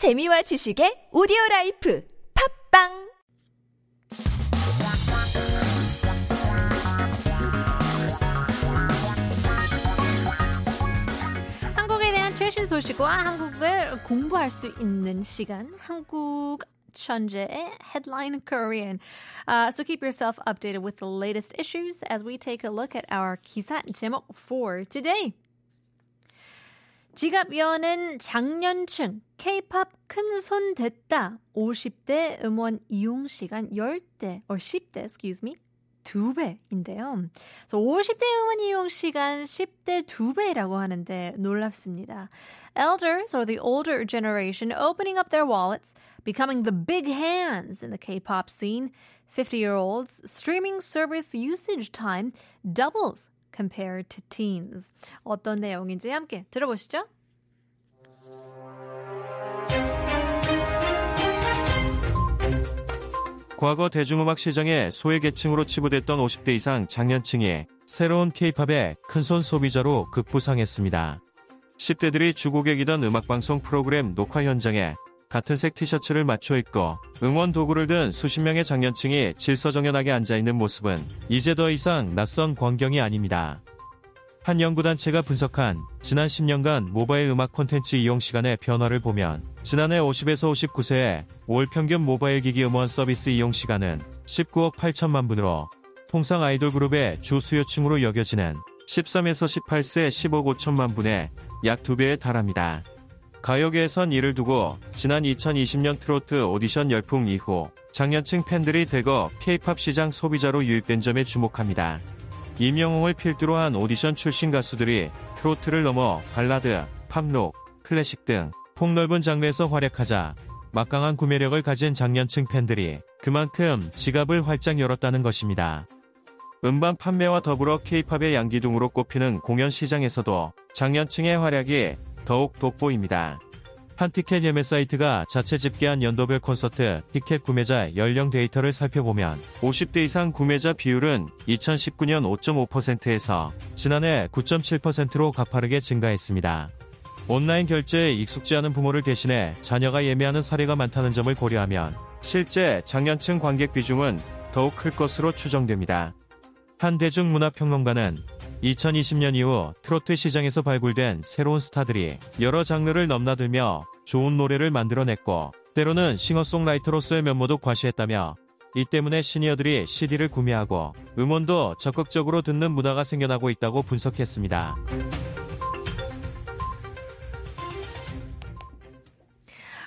재미와 지식의 오디오 라이프 팝빵 한국에 대한 최신 소식과 한국을 공부할 수 있는 시간 한국 천재의 Headline Korean. Uh, so keep yourself updated with the latest issues as we take a look at our 기사 제목 for today. 지갑 여는 장년층 K-pop 큰손 됐다. 50대 음원 이용 시간 10대 or 10대, excuse me. 두 배인데요. So 50대 음원 이용 시간 10대 두 배라고 하는데 놀랍습니다. Elders or the older generation opening up their wallets, becoming the big hands in the K-pop scene. 50-year-olds streaming service usage time doubles compared to teens. 어떤 내용인지 함께 들어보시죠. 과거 대중음악 시장의 소외계층으로 치부됐던 50대 이상 장년층이 새로운 케이팝의 큰손 소비자로 급부상했습니다. 10대들이 주고객이던 음악방송 프로그램 녹화 현장에 같은 색 티셔츠를 맞춰 입고 응원 도구를 든 수십 명의 장년층이 질서정연하게 앉아 있는 모습은 이제 더 이상 낯선 광경이 아닙니다. 한 연구단체가 분석한 지난 10년간 모바일 음악 콘텐츠 이용 시간의 변화를 보면 지난해 50에서 59세의 월 평균 모바일 기기 음원 서비스 이용 시간은 19억 8천만 분으로 통상 아이돌 그룹의 주 수요층으로 여겨지는 13에서 18세 15억 5천만 분의 약 2배에 달합니다. 가요계에선 이를 두고 지난 2020년 트로트 오디션 열풍 이후 장년층 팬들이 대거 K-팝 시장 소비자로 유입된 점에 주목합니다. 임영웅을 필두로 한 오디션 출신 가수들이 트로트를 넘어 발라드, 팝록, 클래식 등 폭넓은 장르에서 활약하자 막강한 구매력을 가진 장년층 팬들이 그만큼 지갑을 활짝 열었다는 것입니다. 음반 판매와 더불어 K-팝의 양기둥으로 꼽히는 공연 시장에서도 장년층의 활약이 더욱 돋보입니다. 한 티켓 예매 사이트가 자체 집계한 연도별 콘서트 티켓 구매자 연령 데이터를 살펴보면 50대 이상 구매자 비율은 2019년 5.5%에서 지난해 9.7%로 가파르게 증가했습니다. 온라인 결제에 익숙지 않은 부모를 대신해 자녀가 예매하는 사례가 많다는 점을 고려하면 실제 장년층 관객 비중은 더욱 클 것으로 추정됩니다. 한 대중문화평론가는 2020년 이후 트로트 시장에서 발굴된 새로운 스타들이 여러 장르를 넘나들며 좋은 노래를 만들어냈고 때로는 싱어송라이터로서의 면모도 과시했다며 이 때문에 시니어들이 CD를 구매하고 음원도 적극적으로 듣는 문화가 생겨나고 있다고 분석했습니다.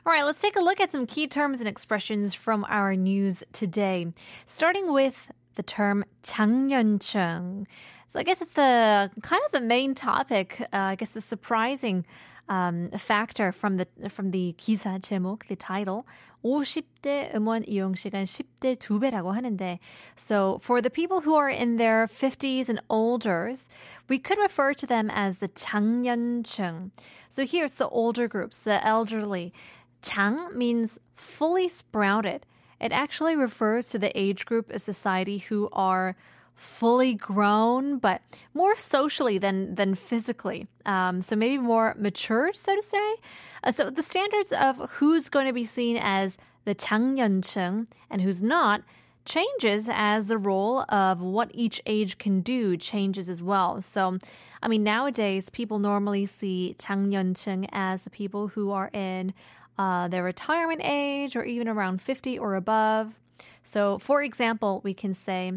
All right, let's take a look at some key terms and expressions from our news today. Starting with the term 장년층. So I guess it's the kind of the main topic. Uh, I guess the surprising um, factor from the from the 기사 제목, the title. 50대 음원 이용 시간 10대 2배라고 하는데 so for the people who are in their 50s and olders we could refer to them as the 장년층 so here it's the older groups the elderly 장 means fully sprouted it actually refers to the age group of society who are fully grown, but more socially than than physically. Um, so maybe more matured, so to say. Uh, so the standards of who's going to be seen as the 장년층 and who's not changes as the role of what each age can do changes as well. So, I mean, nowadays people normally see 장년층 as the people who are in uh, their retirement age or even around 50 or above. So, for example, we can say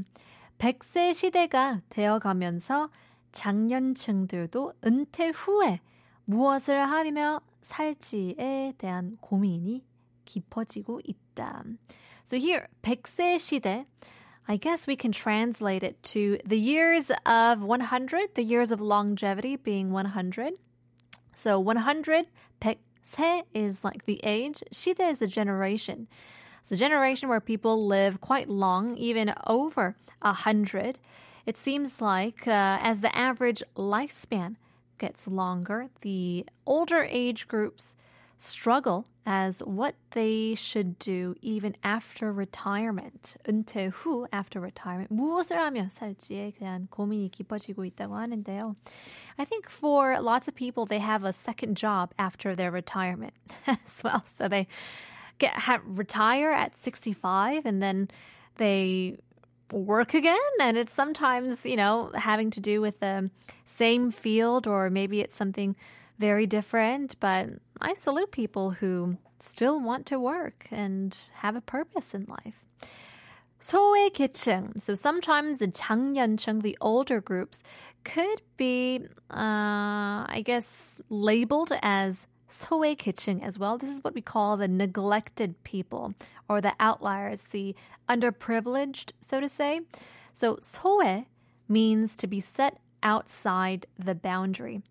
100세 시대가 되어가면서 장년층들도 은퇴 후에 무엇을 하며 살지에 대한 고민이 깊어지고 있다. So here, 100세 시대, I guess we can translate it to the years of 100, the years of longevity being 100. So 100, 100세 is like the age, 시대 is the generation. It's a generation where people live quite long, even over a hundred. It seems like uh, as the average lifespan gets longer, the older age groups struggle as what they should do even after retirement. 은퇴 후 after retirement 무엇을 하며 살지에 대한 고민이 깊어지고 있다고 하는데요. I think for lots of people they have a second job after their retirement as well. So they get have, retire at 65 and then they work again and it's sometimes you know having to do with the same field or maybe it's something very different but i salute people who still want to work and have a purpose in life 소외계층. So sometimes the 장년층, the older groups, could be, uh, I guess, labeled as Soe Kitchen as well. This is what we call the neglected people or the outliers, the underprivileged, so to say. So Soe means to be set outside the boundary.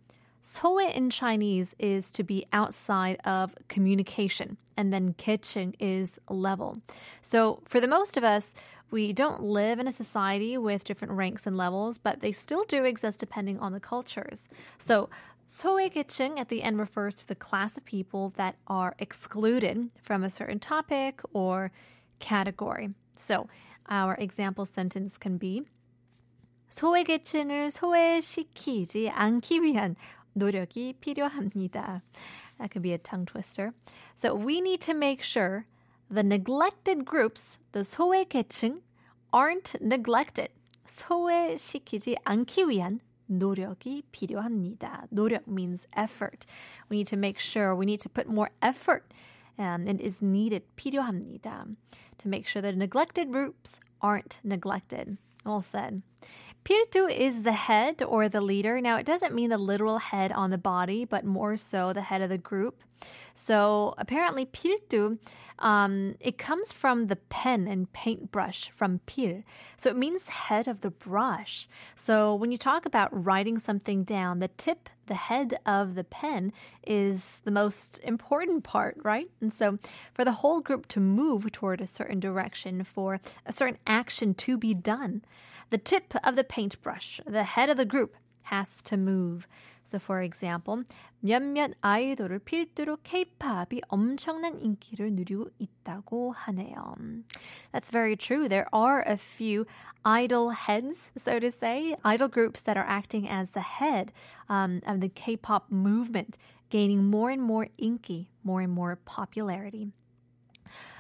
Soe in Chinese is to be outside of communication, and then kitchen is level. So for the most of us, we don't live in a society with different ranks and levels, but they still do exist depending on the cultures. So 소외계층 at the end refers to the class of people that are excluded from a certain topic or category. So our example sentence can be 소외계층을 소외시키지 않기 위한 노력이 필요합니다. That could be a tongue twister. So we need to make sure the neglected groups, the 소외계층, aren't neglected. 소외시키지 않기 위한 노력이 필요합니다. 노력 means effort. We need to make sure, we need to put more effort and it is needed, 필요합니다. To make sure that neglected groups aren't neglected. Well said. Piltu is the head or the leader. Now, it doesn't mean the literal head on the body, but more so the head of the group. So apparently, piltu, um, it comes from the pen and paintbrush from pil. So it means the head of the brush. So when you talk about writing something down, the tip, the head of the pen is the most important part, right? And so for the whole group to move toward a certain direction, for a certain action to be done, the tip of the paintbrush, the head of the group, has to move. So, for example, 몇몇 아이돌을 필두로 K-팝이 엄청난 인기를 누리고 있다고 하네요. That's very true. There are a few idol heads, so to say, idol groups that are acting as the head um, of the K-pop movement, gaining more and more inki, more and more popularity.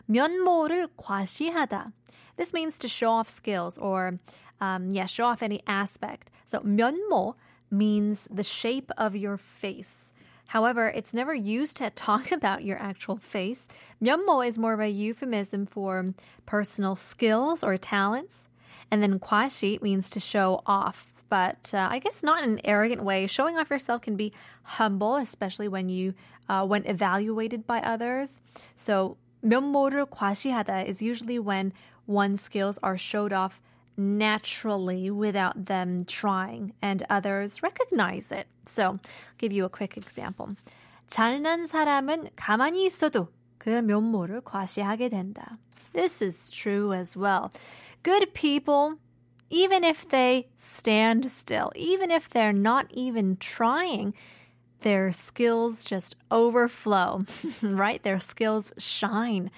면모를 과시하다. This means to show off skills or um, yeah, show off any aspect. So 면모 means the shape of your face. However, it's never used to talk about your actual face. 면모 is more of a euphemism for personal skills or talents. And then 과시 means to show off. But uh, I guess not in an arrogant way. Showing off yourself can be humble, especially when you uh, when evaluated by others. So 면모를 과시하다 is usually when one's skills are showed off naturally without them trying, and others recognize it. So, I'll give you a quick example. 잘난 사람은 가만히 있어도 그 면모를 과시하게 된다. This is true as well. Good people, even if they stand still, even if they're not even trying, their skills just overflow, right? Their skills shine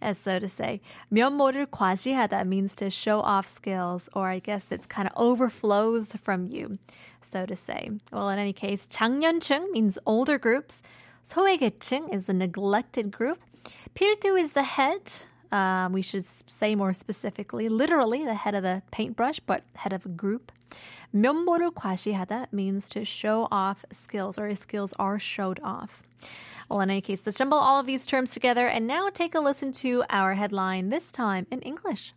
as so to say. 면모를 과시하다 means to show off skills, or I guess it's kind of overflows from you, so to say. Well, in any case, 장년층 means older groups. 소외계층 is the neglected group. 필두 is the head. Uh, we should say more specifically, literally the head of the paintbrush, but head of a group. 면모를 과시하다 means to show off skills, or skills are showed off. Well, in any case, let's jumble all of these terms together and now take a listen to our headline, this time in English.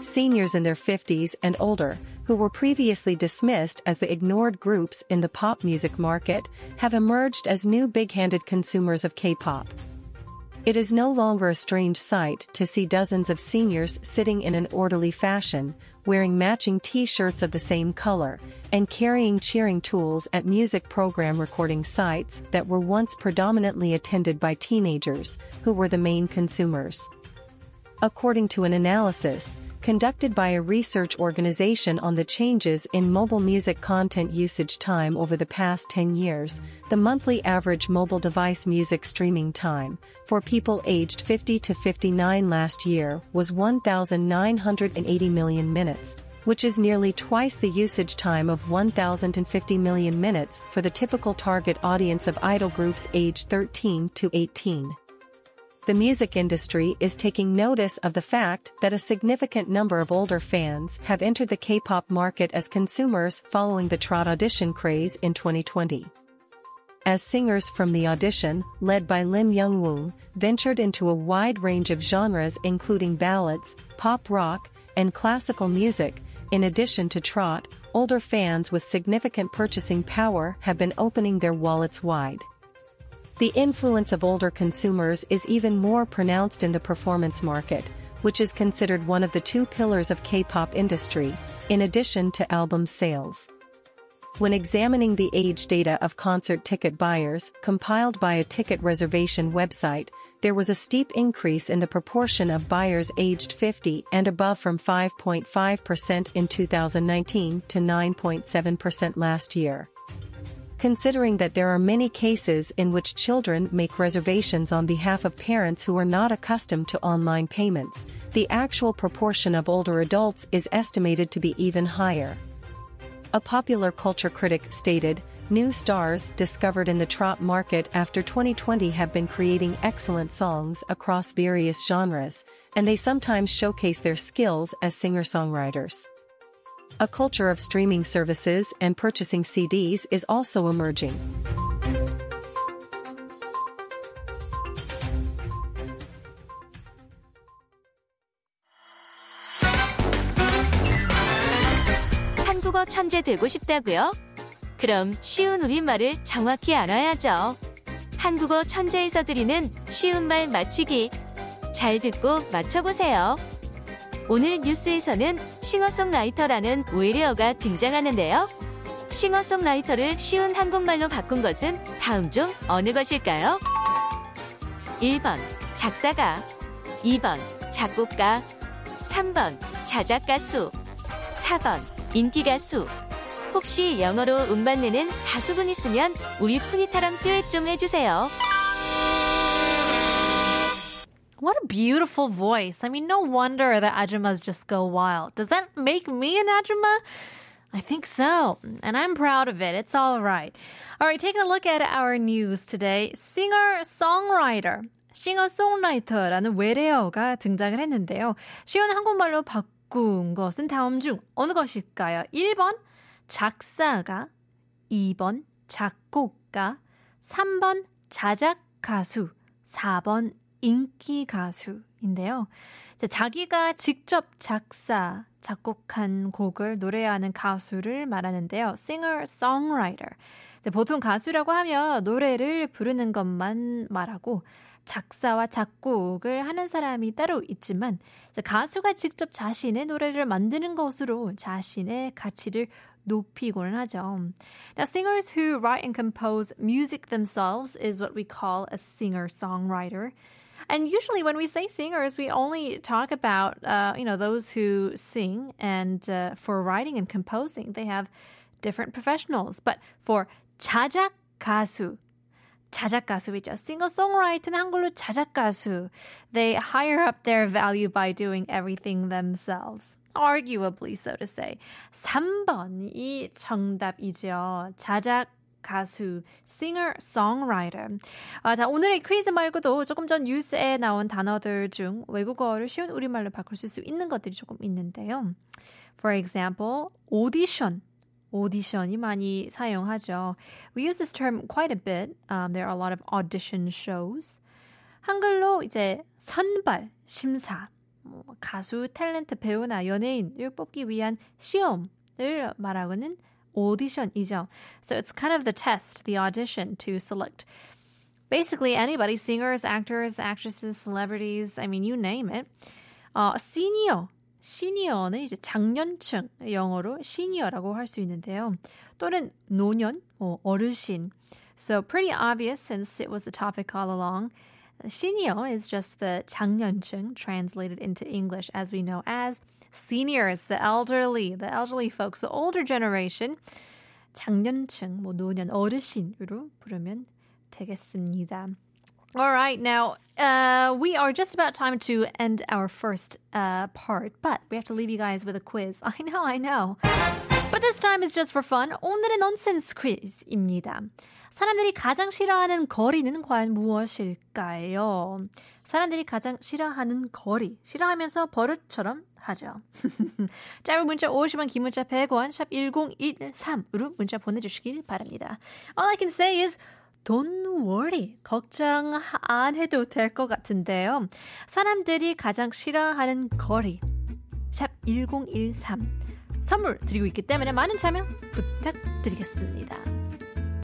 Seniors in their 50s and older, who were previously dismissed as the ignored groups in the pop music market, have emerged as new big-handed consumers of K-pop. It is no longer a strange sight to see dozens of seniors sitting in an orderly fashion, wearing matching t-shirts of the same color, and carrying cheering tools at music program recording sites that were once predominantly attended by teenagers, who were the main consumers. According to an analysis, conducted by a research organization on the changes in mobile music content usage time over the past 10 years, the monthly average mobile device music streaming time for people aged 50 to 59 last year was 1,980 million minutes, which is nearly twice the usage time of 1,050 million minutes for the typical target audience of idol groups aged 13 to 18 the music industry is taking notice of the fact that a significant number of older fans have entered the K-pop market as consumers following the trot audition craze in 2020. As singers from the audition, led by Lim Young-woong, ventured into a wide range of genres including ballads, pop rock, and classical music, in addition to trot, older fans with significant purchasing power have been opening their wallets wide. The influence of older consumers is even more pronounced in the performance market, which is considered one of the two pillars of K-pop industry, in addition to album sales. When examining the age data of concert ticket buyers compiled by a ticket reservation website, there was a steep increase in the proportion of buyers aged 50 and above from 5.5% in 2019 to 9.7% last year considering that there are many cases in which children make reservations on behalf of parents who are not accustomed to online payments, the actual proportion of older adults is estimated to be even higher. A popular culture critic stated, New stars discovered in the trot market after 2020 have been creating excellent songs across various genres, and they sometimes showcase their skills as singer-songwriters. A culture of streaming services and purchasing CDs is also emerging. 한국어 천재 되고 싶다고요? 그럼 쉬운 우리말을 정확히 알아야죠. 한국어 천재에서 드리는 쉬운 말 맞추기. 잘 듣고 맞춰보세요. 오늘 뉴스에서는 싱어송라이터라는 외래어가 등장하는데요. 싱어송라이터를 쉬운 한국말로 바꾼 것은 다음 중 어느 것일까요? 1번 작사가 2번 작곡가 3번 자작가수 4번 인기가수 혹시 영어로 음반 내는 가수분 있으면 우리 푸니타랑 듀엣 좀 해주세요. What a beautiful voice. I mean, no wonder the Ajumas just go wild. Does that make me an Ajuma? I think so. And I'm proud of it. It's all right. All right, taking a look at our news today. Singer-songwriter. 싱어송라이터라는 외래어가 등장을 했는데요. 쉬운 한국말로 바꾼 것은 다음 중 어느 것일까요? 1번 작사가, 2번 작곡가, 3번 자작 가수, 4번 인기 가수인데요. 자기가 직접 작사, 작곡한 곡을 노래하는 가수를 말하는데요. singer-songwriter. 보통 가수라고 하면 노래를 부르는 것만 말하고 작사와 작곡을 하는 사람이 따로 있지만 가수가 직접 자신의 노래를 만드는 것으로 자신의 가치를 높이고는 하죠. Now, singers who write and compose music themselves is what we call a singer-songwriter. And usually, when we say singers, we only talk about uh, you know those who sing, and uh, for writing and composing, they have different professionals. But for 자작 가수, 자작 가수이죠. 싱어송라이터는 한글로 자작 가수. They higher up their value by doing everything themselves. Arguably, so to say. 3번이 정답이죠. 자작 가수, singer, songwriter. 아, 자, 오늘의 퀴즈 말고도 조금 전 뉴스에 나온 단어들 중 외국어를 쉬운 우리말로 바꿀 수 있는 것들이 조금 있는데요. For example, audition. 오디션이 많이 사용하죠. We use this term quite a bit. Um, there are a lot of audition shows. 한글로 이제 선발, 심사, 뭐 가수, 탤런트, 배우나 연예인을 뽑기 위한 시험을 말하고는 audition이죠. So it's kind of the test, the audition to select basically anybody, singers, actors, actresses, celebrities, I mean, you name it. 어, senior. 시니어는 이제 장년층, 영어로 시니어라고 할 수 있는데요. 또는 노년, 뭐 어르신. So pretty obvious since it was the topic all along. Senior is just the 장년층 translated into English as we know as seniors, the elderly, the elderly folks, the older generation. 장년층, 뭐 노년, 어르신으로 부르면 되겠습니다. All right, now uh, we are just about time to end our first uh, part, but we have to leave you guys with a quiz. I know, I know. But this time is just for fun. 오늘의 nonsense quiz입니다. 사람들이 가장 싫어하는 거리는 과연 무엇일까요? 사람들이 가장 싫어하는 거리. 싫어하면서 버릇처럼 하죠. 짧은 문자 50원, 긴 문자 100원, 샵 1013으로 문자 보내주시길 바랍니다. All I can say is Don't worry. 걱정 안 해도 될 것 같은데요. 사람들이 가장 싫어하는 거리. 샵 1013. 선물 드리고 있기 때문에 많은 참여 부탁드리겠습니다.